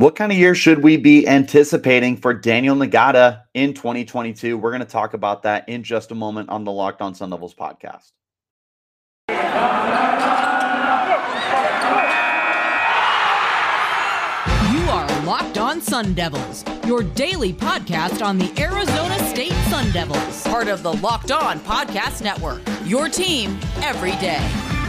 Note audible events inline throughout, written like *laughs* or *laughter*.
What kind of year should we be anticipating for Daniel Ngata in 2022? We're going to talk about that in just a moment on the Locked On Sun Devils podcast. You are Locked On Sun Devils, your daily podcast on the Arizona State Sun Devils, part of the Locked On Podcast Network. Your team every day.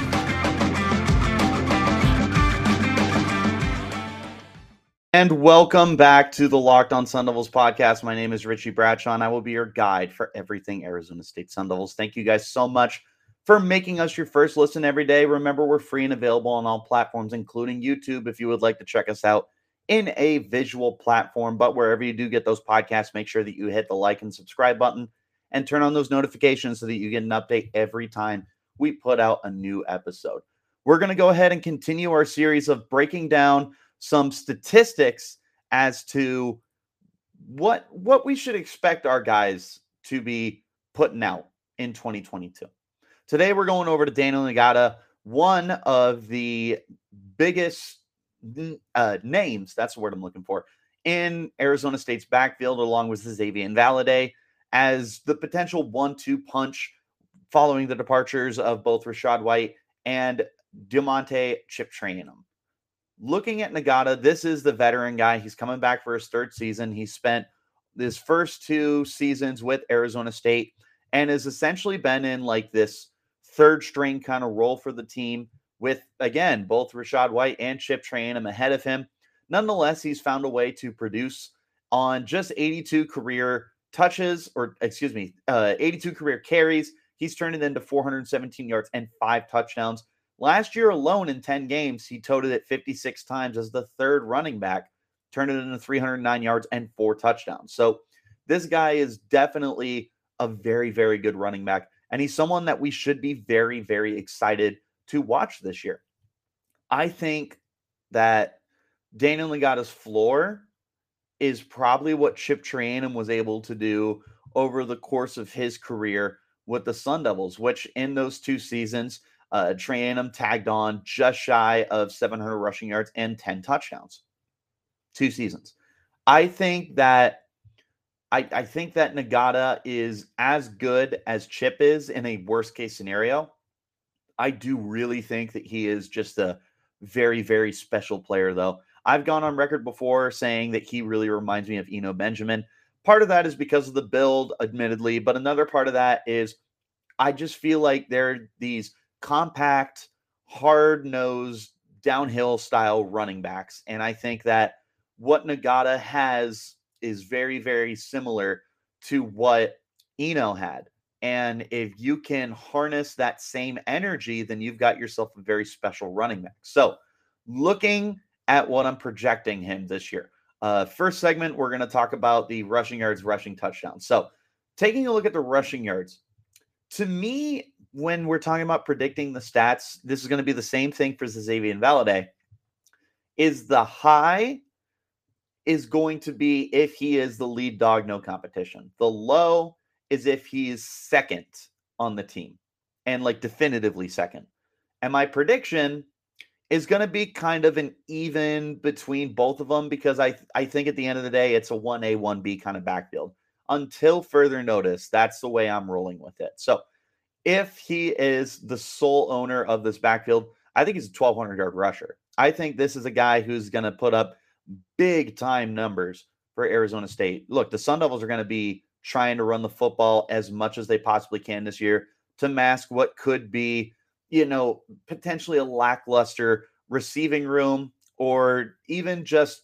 And welcome back to the Locked On Sun Devils podcast. My name is Richie Bradshaw, and I will be your guide for everything Arizona State Sun Devils. Thank you guys so much for making us your first listen every day. Remember, we're free and available on all platforms, including YouTube, if you would like to check us out in a visual platform. But wherever you do get those podcasts, make sure that you hit the like and subscribe button and turn on those notifications so that you get an update every time we put out a new episode. We're going to go ahead and continue our series of breaking down some statistics as to what what we should expect our guys to be putting out in 2022. Today we're going over to Daniel Ngata, one of the biggest uh, names, that's the word I'm looking for, in Arizona State's backfield, along with Xavier Valladay, as the potential one-two punch following the departures of both Rachaad White and DeaMonte Chip Trayanum looking at Ngata, this is the veteran guy. He's coming back for his third season. He spent his first two seasons with Arizona State and has essentially been in like this third string kind of role for the team with, again, both Rachaad White and Chip Trayanum ahead of him. Nonetheless, he's found a way to produce on just 82 career touches, or excuse me, uh, 82 career carries. He's turned it into 417 yards and five touchdowns. Last year alone in 10 games, he toted it 56 times as the third running back, turned it into 309 yards and four touchdowns. So this guy is definitely a very, very good running back. And he's someone that we should be very, very excited to watch this year. I think that Daniel Ngata's floor is probably what Chip Trayanum was able to do over the course of his career with the Sun Devils, which in those two seasons, uh, Trayanum tagged on just shy of 700 rushing yards and 10 touchdowns. Two seasons. I think that I, I think that Ngata is as good as Chip is in a worst case scenario. I do really think that he is just a very, very special player, though. I've gone on record before saying that he really reminds me of Eno Benjamin. Part of that is because of the build, admittedly, but another part of that is I just feel like there are these compact, hard nosed, downhill style running backs. And I think that what Ngata has is very, very similar to what Eno had. And if you can harness that same energy, then you've got yourself a very special running back. So, looking at what I'm projecting him this year. Uh, first segment, we're going to talk about the rushing yards, rushing touchdowns. So, taking a look at the rushing yards, to me, when we're talking about predicting the stats, this is going to be the same thing for Xavier Valladay. Is the high is going to be if he is the lead dog, no competition. The low is if he's second on the team and like definitively second. And my prediction is going to be kind of an even between both of them because I I think at the end of the day it's a 1A 1B kind of backfield. Until further notice, that's the way I'm rolling with it. So if he is the sole owner of this backfield, I think he's a 1,200 yard rusher. I think this is a guy who's going to put up big time numbers for Arizona State. Look, the Sun Devils are going to be trying to run the football as much as they possibly can this year to mask what could be, you know, potentially a lackluster receiving room or even just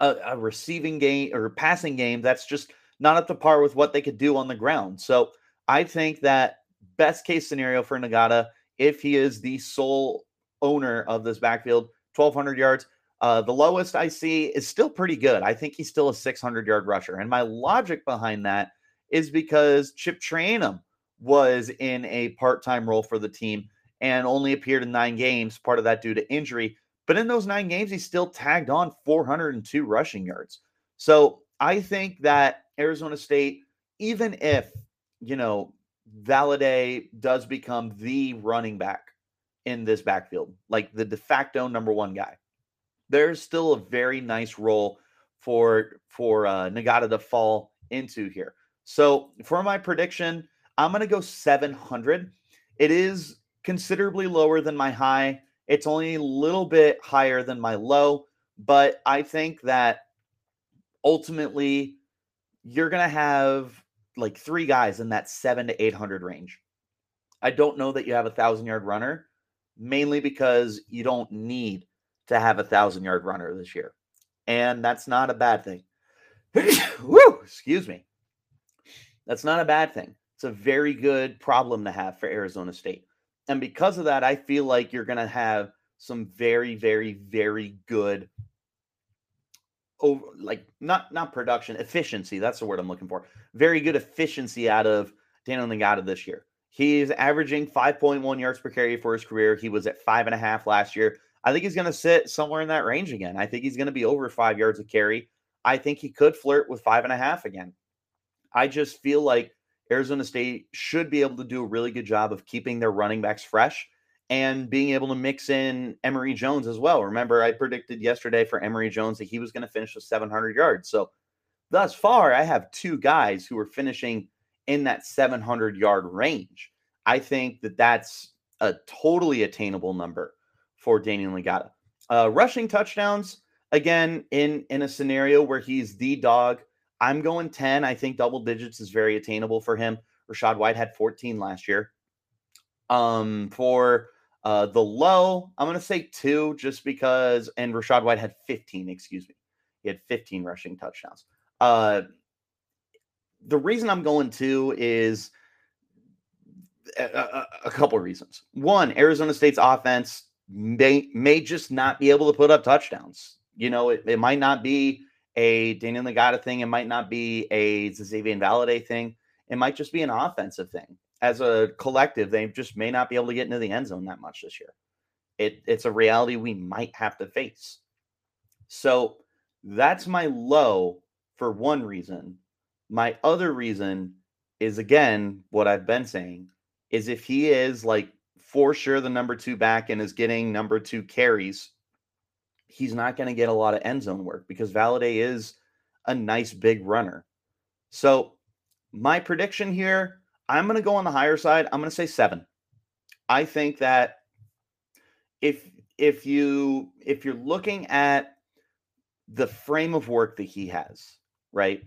a, a receiving game or passing game that's just not up to par with what they could do on the ground. So I think that best case scenario for Ngata if he is the sole owner of this backfield, 1,200 yards. Uh, the lowest I see is still pretty good. I think he's still a 600 yard rusher. And my logic behind that is because Chip Trayanum was in a part time role for the team and only appeared in nine games, part of that due to injury. But in those nine games, he still tagged on 402 rushing yards. So I think that Arizona State, even if, you know, Valladay does become the running back in this backfield, like the de facto number one guy. there's still a very nice role for for uh, Ngata to fall into here. So for my prediction, I'm going to go 700. It is considerably lower than my high. It's only a little bit higher than my low, but I think that ultimately you're going to have like three guys in that seven to 800 range. I don't know that you have a thousand yard runner, mainly because you don't need to have a thousand yard runner this year. And that's not a bad thing. *coughs* Woo, excuse me. That's not a bad thing. It's a very good problem to have for Arizona State. And because of that, I feel like you're going to have some very, very, very good over like not not production efficiency. That's the word I'm looking for. Very good efficiency out of Daniel Ngata this year. He's averaging 5.1 yards per carry for his career. He was at five and a half last year. I think he's going to sit somewhere in that range again. I think he's going to be over five yards of carry. I think he could flirt with five and a half again. I just feel like Arizona State should be able to do a really good job of keeping their running backs fresh and being able to mix in Emory Jones as well. Remember, I predicted yesterday for Emory Jones that he was going to finish with 700 yards. So thus far, I have two guys who are finishing in that 700 yard range. I think that that's a totally attainable number for Daniel Ngata. Uh, rushing touchdowns, again, in in a scenario where he's the dog I'm going 10. I think double digits is very attainable for him. Rachaad White had 14 last year. Um, for uh, the low, I'm going to say two just because, and Rachaad White had 15, excuse me. He had 15 rushing touchdowns. Uh, the reason I'm going two is a, a, a couple of reasons. One, Arizona State's offense may may just not be able to put up touchdowns. You know, it, it might not be a Daniel Ngata thing. It might not be a Xavier Valladay thing. It might just be an offensive thing. As a collective, they just may not be able to get into the end zone that much this year. It, it's a reality we might have to face. So that's my low for one reason. My other reason is again what I've been saying is if he is like for sure the number two back and is getting number two carries he's not going to get a lot of end zone work because Valladay is a nice big runner. So my prediction here, I'm going to go on the higher side. I'm going to say seven. I think that if if you if you're looking at the frame of work that he has, right?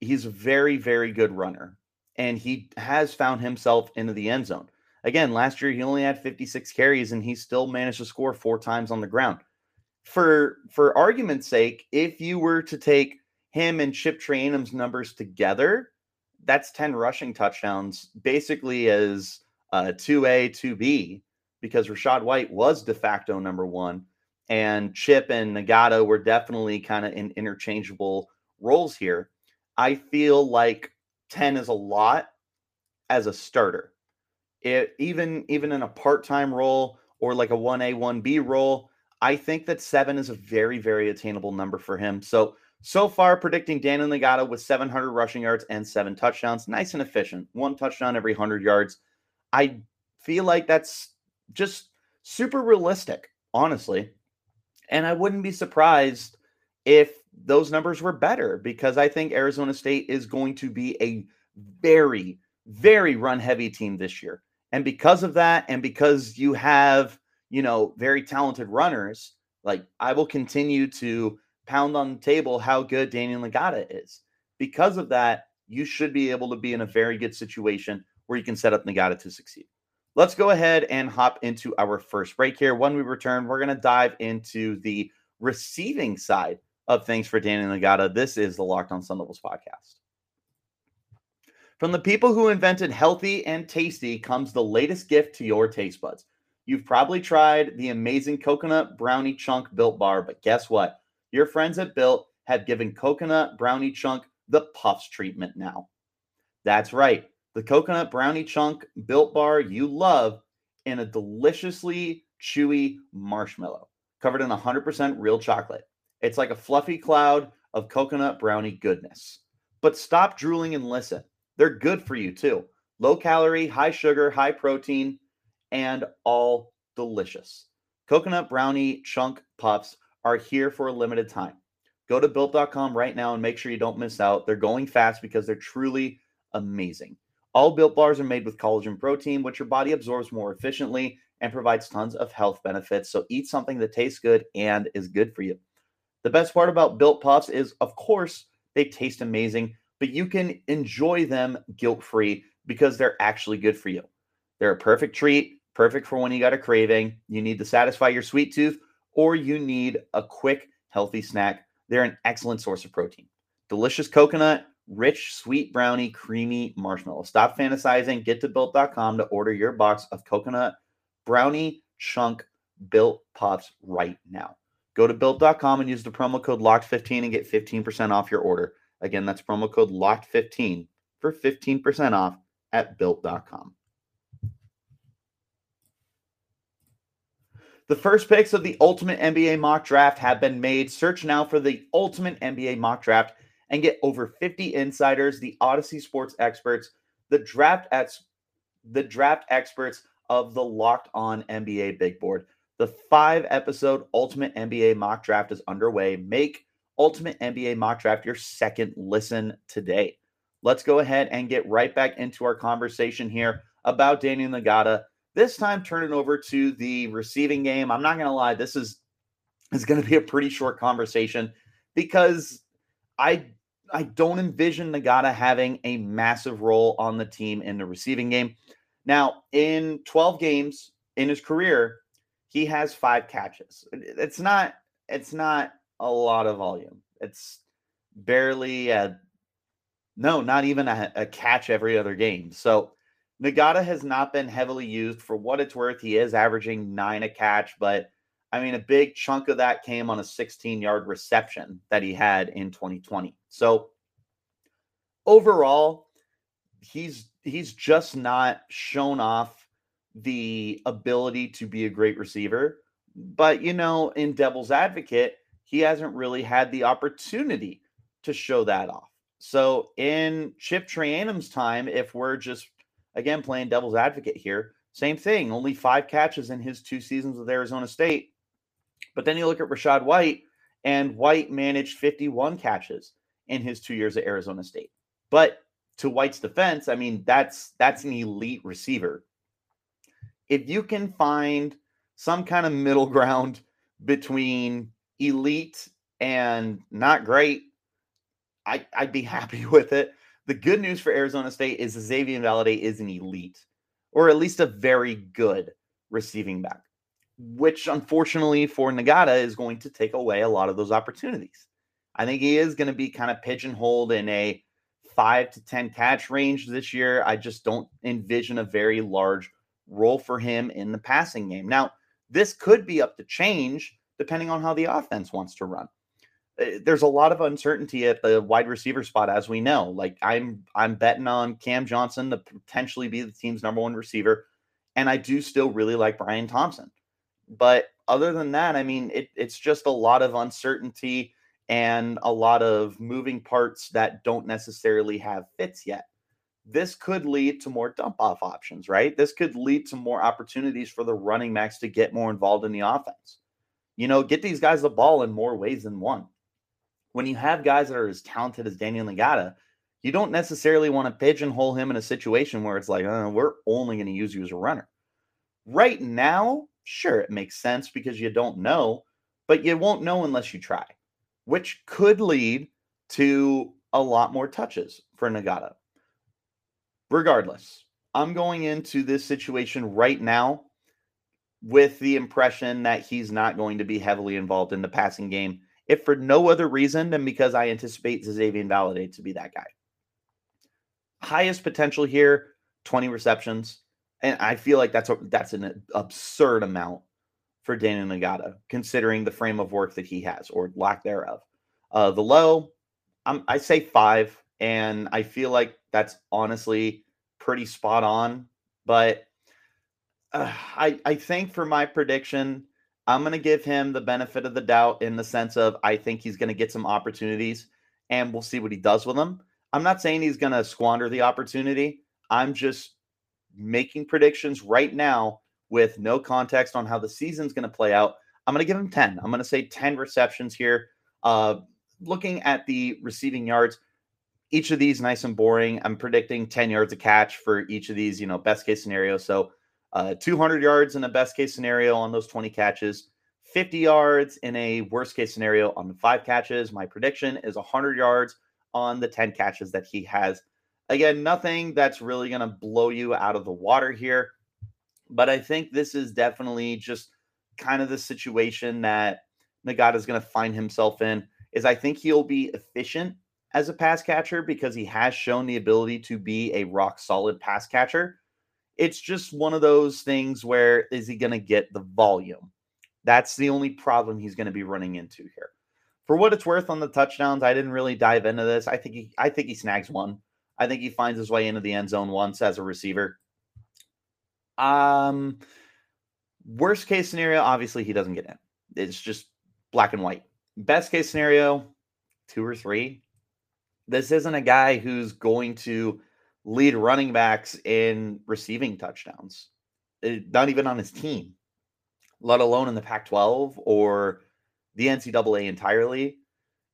He's a very very good runner, and he has found himself into the end zone. Again, last year he only had 56 carries, and he still managed to score four times on the ground for for argument's sake, if you were to take him and Chip Trayanum's numbers together, that's 10 rushing touchdowns, basically as uh, 2A, 2B, because Rachaad White was de facto number one. And Chip and Ngata were definitely kind of in interchangeable roles here. I feel like 10 is a lot as a starter. It, even even in a part-time role or like a 1A, 1B role, I think that seven is a very, very attainable number for him. So, so far, predicting Daniel Ngata with 700 rushing yards and seven touchdowns. Nice and efficient. One touchdown every 100 yards. I feel like that's just super realistic, honestly. And I wouldn't be surprised if those numbers were better because I think Arizona State is going to be a very, very run heavy team this year. And because of that, and because you have you know, very talented runners, like I will continue to pound on the table how good Daniel Ngata is. Because of that, you should be able to be in a very good situation where you can set up Ngata to succeed. Let's go ahead and hop into our first break here. When we return, we're going to dive into the receiving side of things for Daniel Ngata. This is the Locked on Sun Devils podcast. From the people who invented healthy and tasty comes the latest gift to your taste buds. You've probably tried the amazing coconut brownie chunk built bar, but guess what? Your friends at Built have given coconut brownie chunk the puffs treatment now. That's right. The coconut brownie chunk built bar you love in a deliciously chewy marshmallow covered in 100% real chocolate. It's like a fluffy cloud of coconut brownie goodness. But stop drooling and listen. They're good for you too. Low calorie, high sugar, high protein, and all delicious. Coconut brownie chunk puffs are here for a limited time. Go to built.com right now and make sure you don't miss out. They're going fast because they're truly amazing. All built bars are made with collagen protein, which your body absorbs more efficiently and provides tons of health benefits. So eat something that tastes good and is good for you. The best part about built puffs is, of course, they taste amazing, but you can enjoy them guilt free because they're actually good for you. They're a perfect treat, perfect for when you got a craving, you need to satisfy your sweet tooth, or you need a quick, healthy snack. They're an excellent source of protein. Delicious coconut, rich, sweet brownie, creamy marshmallow. Stop fantasizing. Get to built.com to order your box of coconut brownie chunk built puffs right now. Go to built.com and use the promo code LOCKED15 and get 15% off your order. Again, that's promo code LOCKED15 for 15% off at built.com. The first picks of the Ultimate NBA Mock Draft have been made. Search now for the Ultimate NBA Mock Draft and get over 50 insiders, the Odyssey Sports experts, the draft ex- the draft experts of the Locked On NBA Big Board. The five episode Ultimate NBA Mock Draft is underway. Make Ultimate NBA Mock Draft your second listen today. Let's go ahead and get right back into our conversation here about Daniel Ngata. This time, turn it over to the receiving game. I'm not going to lie, this is is going to be a pretty short conversation because I I don't envision Ngata having a massive role on the team in the receiving game. Now, in 12 games in his career, he has five catches. It's not it's not a lot of volume. It's barely a no, not even a, a catch every other game. So Ngata has not been heavily used for what it's worth. He is averaging nine a catch, but I mean, a big chunk of that came on a 16 yard reception that he had in 2020. So overall, he's he's just not shown off the ability to be a great receiver. But you know, in devil's advocate, he hasn't really had the opportunity to show that off. So in Chip Trayanum's time, if we're just again playing devil's advocate here, same thing. Only five catches in his two seasons with Arizona State. But then you look at Rachaad White, and White managed 51 catches in his two years at Arizona State. But to White's defense, I mean, that's that's an elite receiver. If you can find some kind of middle ground between elite and not great, I, I'd be *laughs* happy with it. The good news for Arizona State is Xavier Valladay is an elite, or at least a very good receiving back, which unfortunately for Ngata is going to take away a lot of those opportunities. I think he is going to be kind of pigeonholed in a five to 10 catch range this year. I just don't envision a very large role for him in the passing game. Now, this could be up to change depending on how the offense wants to run. Uh, there's a lot of uncertainty at the wide receiver spot, as we know. Like I'm, I'm betting on Cam Johnson to potentially be the team's number one receiver, and I do still really like Bryan Thompson. But other than that, I mean, it, it's just a lot of uncertainty and a lot of moving parts that don't necessarily have fits yet. This could lead to more dump off options, right? This could lead to more opportunities for the running backs to get more involved in the offense. You know, get these guys the ball in more ways than one. When you have guys that are as talented as Daniel Ngata, you don't necessarily want to pigeonhole him in a situation where it's like, oh, we're only going to use you as a runner. Right now, sure, it makes sense because you don't know, but you won't know unless you try which could lead to a lot more touches for Ngata. Regardless, I'm going into this situation right now with the impression that he's not going to be heavily involved in the passing game, if for no other reason than because I anticipate Xavier Valladay to be that guy. Highest potential here, 20 receptions. And I feel like that's a, that's an absurd amount for Daniel Ngata, considering the frame of work that he has or lack thereof. Uh, the low, I'm, I say five, and I feel like that's honestly pretty spot on. But uh, I, I think for my prediction, I'm going to give him the benefit of the doubt in the sense of I think he's going to get some opportunities, and we'll see what he does with them. I'm not saying he's going to squander the opportunity. I'm just making predictions right now with no context on how the season's going to play out. I'm going to give him 10. I'm going to say 10 receptions here. Uh, looking at the receiving yards, each of these nice and boring. I'm predicting 10 yards a catch for each of these, you know, best case scenario. So uh, 200 yards in a best case scenario on those 20 catches, 50 yards in a worst case scenario on the five catches. My prediction is 100 yards on the 10 catches that he has. Again, nothing that's really going to blow you out of the water here. But I think this is definitely just kind of the situation that Ngata is going to find himself in. Is I think he'll be efficient as a pass catcher because he has shown the ability to be a rock solid pass catcher. It's just one of those things where is he going to get the volume? That's the only problem he's going to be running into here. For what it's worth on the touchdowns, I didn't really dive into this. I think he I think he snags one. I think he finds his way into the end zone once as a receiver. Um, worst case scenario, obviously he doesn't get in. It's just black and white. Best case scenario, two or three. This isn't a guy who's going to lead running backs in receiving touchdowns, eh, not even on his team, let alone in the Pac-12 or the NCAA entirely.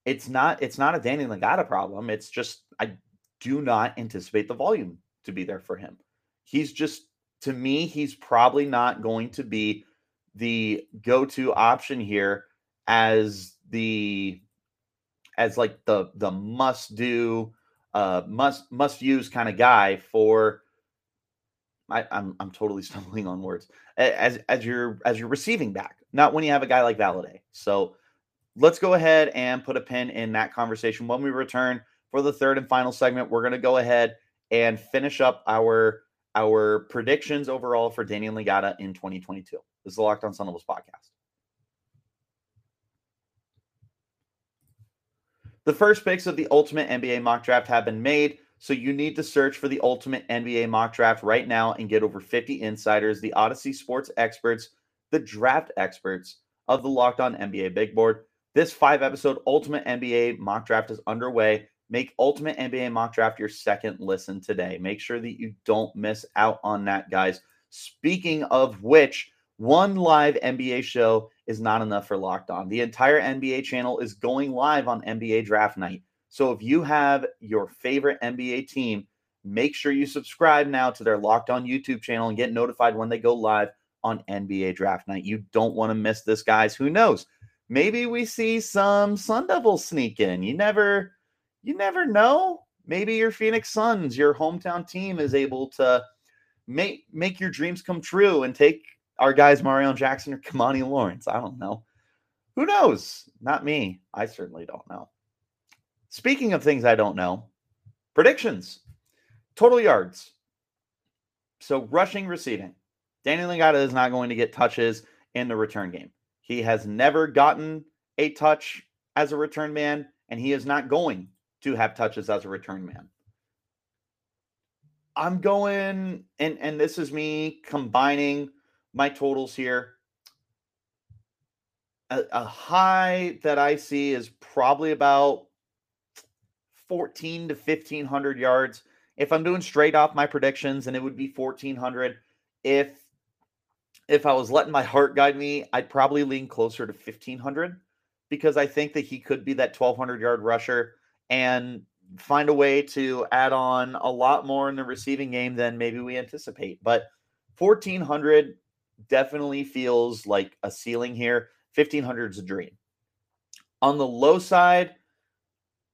It's not. It's not a Danny Ngata problem. It's just I do not anticipate the volume to be there for him. He's just to me, he's probably not going to be the go-to option here as the as like the the must do uh must must use kind of guy for I, am I'm, I'm totally *laughs* stumbling on words as as your as your receiving back, not when you have a guy like Valladay. So let's go ahead and put a pin in that conversation. When we return for the third and final segment, we're going to go ahead and finish up our our predictions overall for Daniel Ngata in 2022. This is the Locked On Sun Devils podcast. The first picks of the Ultimate NBA Mock Draft have been made, so you need to search for the Ultimate NBA Mock Draft right now and get over 50 insiders, the Odyssey Sports experts, the draft experts of the Locked On NBA Big Board. This five episode Ultimate NBA Mock Draft is underway Make Ultimate NBA Mock Draft your second listen today. Make sure that you don't miss out on that, guys. Speaking of which, one live NBA show is not enough for Locked On. The entire NBA channel is going live on NBA Draft Night. So if you have your favorite NBA team, make sure you subscribe now to their Locked On YouTube channel and get notified when they go live on NBA Draft Night. You don't want to miss this, guys. Who knows? Maybe we see some Sun Devils sneak in. You never you never know. Maybe your Phoenix Suns, your hometown team, is able to make make your dreams come true and take our guys Marreon Jackson or Kimani Lawrence. I don't know. Who knows? Not me. I certainly don't know. Speaking of things I don't know, predictions. Total yards. So rushing, receiving. Daniel Ngata is not going to get touches in the return game. He has never gotten a touch as a return man, and he is not going to have touches as a return man. I'm going, and and this is me combining my totals here. A, a high that I see is probably about 14 to 1500 yards. If I'm doing straight off my predictions, and it would be 1400. If if I was letting my heart guide me, I'd probably lean closer to 1500 because I think that he could be that 1200 yard rusher and find a way to add on a lot more in the receiving game than maybe we anticipate. But 1400 definitely feels like a ceiling here. 1500 is a dream. On the low side,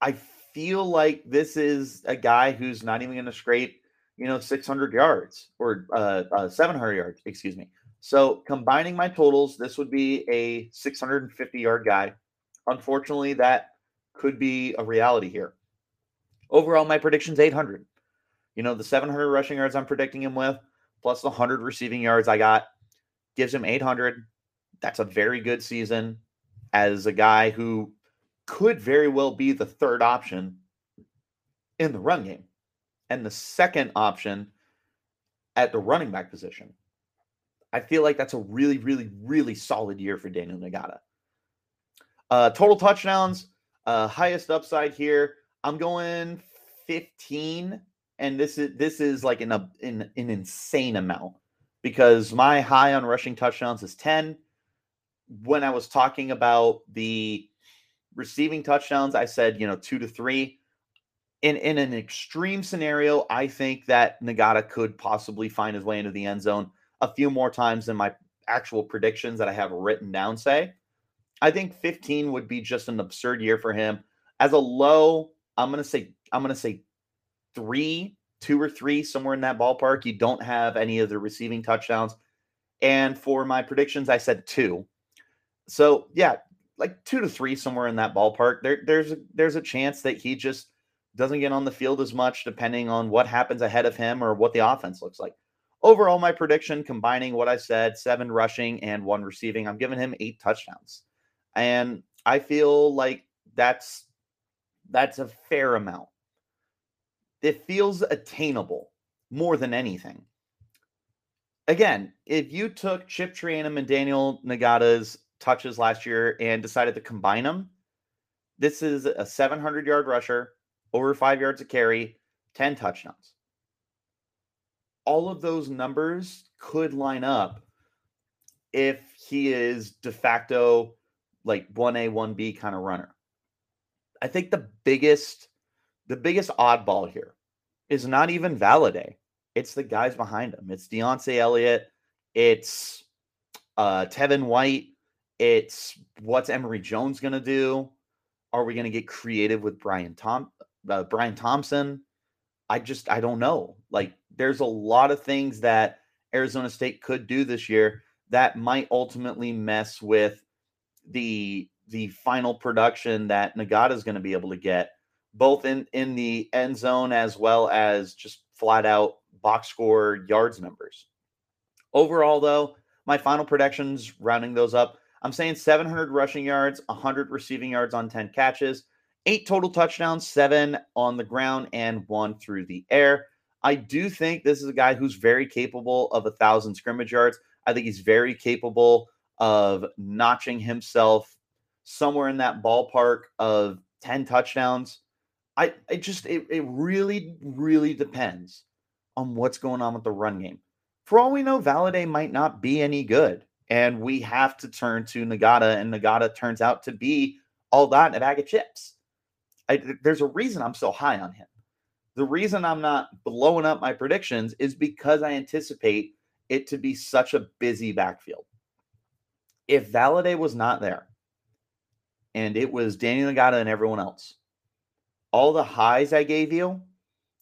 I feel like this is a guy who's not even going to scrape, you know, 600 yards or uh, uh, 700 yards, excuse me. So combining my totals, this would be a 650 yard guy. Unfortunately, that could be a reality here. Overall, my prediction's 800. You know, the 700 rushing yards I'm predicting him with, plus the 100 receiving yards I got, gives him 800. That's a very good season as a guy who could very well be the third option in the run game and the second option at the running back position. I feel like that's a really, really, really solid year for Daniel Ngata. Uh, total touchdowns, uh, highest upside here. I'm going 15, and this is this is like an, an, an insane amount because my high on rushing touchdowns is 10. when I was talking about the receiving touchdowns, I said, you know, two to three. In, in an extreme scenario, I think that Ngata could possibly find his way into the end zone a few more times than my actual predictions that I have written down say. I think 15 would be just an absurd year for him. As a low, I'm gonna say I'm gonna say three, two or three, somewhere in that ballpark. You don't have any of the receiving touchdowns. And for my predictions, I said two. So yeah, like two to three, somewhere in that ballpark. There, there's there's a chance that he just doesn't get on the field as much, depending on what happens ahead of him or what the offense looks like. Overall, my prediction, combining what I said, seven rushing and one receiving, I'm giving him eight touchdowns, and I feel like that's that's a fair amount. It feels attainable more than anything. Again, if you took Chip Trayanum and Daniel Ngata's touches last year and decided to combine them, this is a 700 yard rusher, over five yards of carry, 10 touchdowns. All of those numbers could line up if he is de facto like 1A, 1B kind of runner. I think the biggest the biggest oddball here is not even Valladay. It's the guys behind him. It's Deontay Elliott. It's uh, Tevin White. It's what's Emory Jones going to do? Are we going to get creative with Brian Tom uh, Bryan Thompson? I just I don't know. Like there's a lot of things that Arizona State could do this year that might ultimately mess with the the final production that Ngata is going to be able to get both in in the end zone as well as just flat out box score yards numbers. Overall though, my final predictions rounding those up, I'm saying 700 rushing yards, 100 receiving yards on 10 catches, eight total touchdowns, seven on the ground, and one through the air. I do think this is a guy who's very capable of a thousand scrimmage yards. I think he's very capable of notching himself somewhere in that ballpark of 10 touchdowns. I it just it, it really, really depends on what's going on with the run game. For all we know, Valladay might not be any good and we have to turn to Ngata, and Ngata turns out to be all that in a bag of chips. I, there's a reason I'm so high on him. The reason I'm not blowing up my predictions is because I anticipate it to be such a busy backfield. If Valladay was not there, and it was Daniel Ngata and everyone else, all the highs I gave you,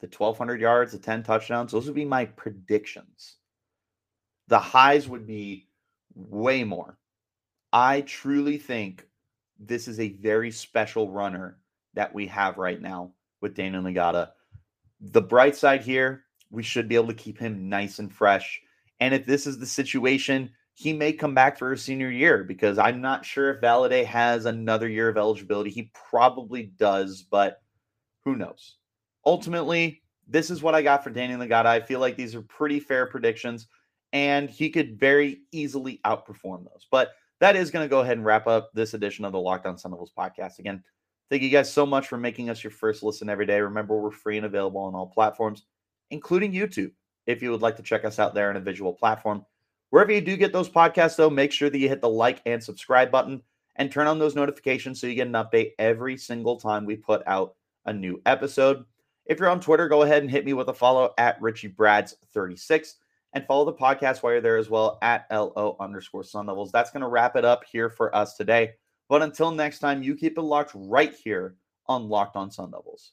the 1,200 yards, the 10 touchdowns, those would be my predictions. The highs would be way more. I truly think this is a very special runner that we have right now with Daniel Ngata. The bright side here, we should be able to keep him nice and fresh. And if this is the situation, he may come back for a senior year because I'm not sure if Valladay has another year of eligibility. He probably does, but who knows? Ultimately, this is what I got for Daniel Ngata. I feel like these are pretty fair predictions and he could very easily outperform those. But that is going to go ahead and wrap up this edition of the Lockdown Devils podcast. Again, thank you guys so much for making us your first listen every day. Remember, we're free and available on all platforms, including YouTube. If you would like to check us out there on a visual platform, wherever you do get those podcasts, though, make sure that you hit the like and subscribe button and turn on those notifications so you get an update every single time we put out a new episode. If you're on Twitter, go ahead and hit me with a follow at Richie Brads 36 and follow the podcast while you're there as well at LO underscore Sun Devils. That's going to wrap it up here for us today. But until next time, you keep it locked right here on Locked on Sun Devils.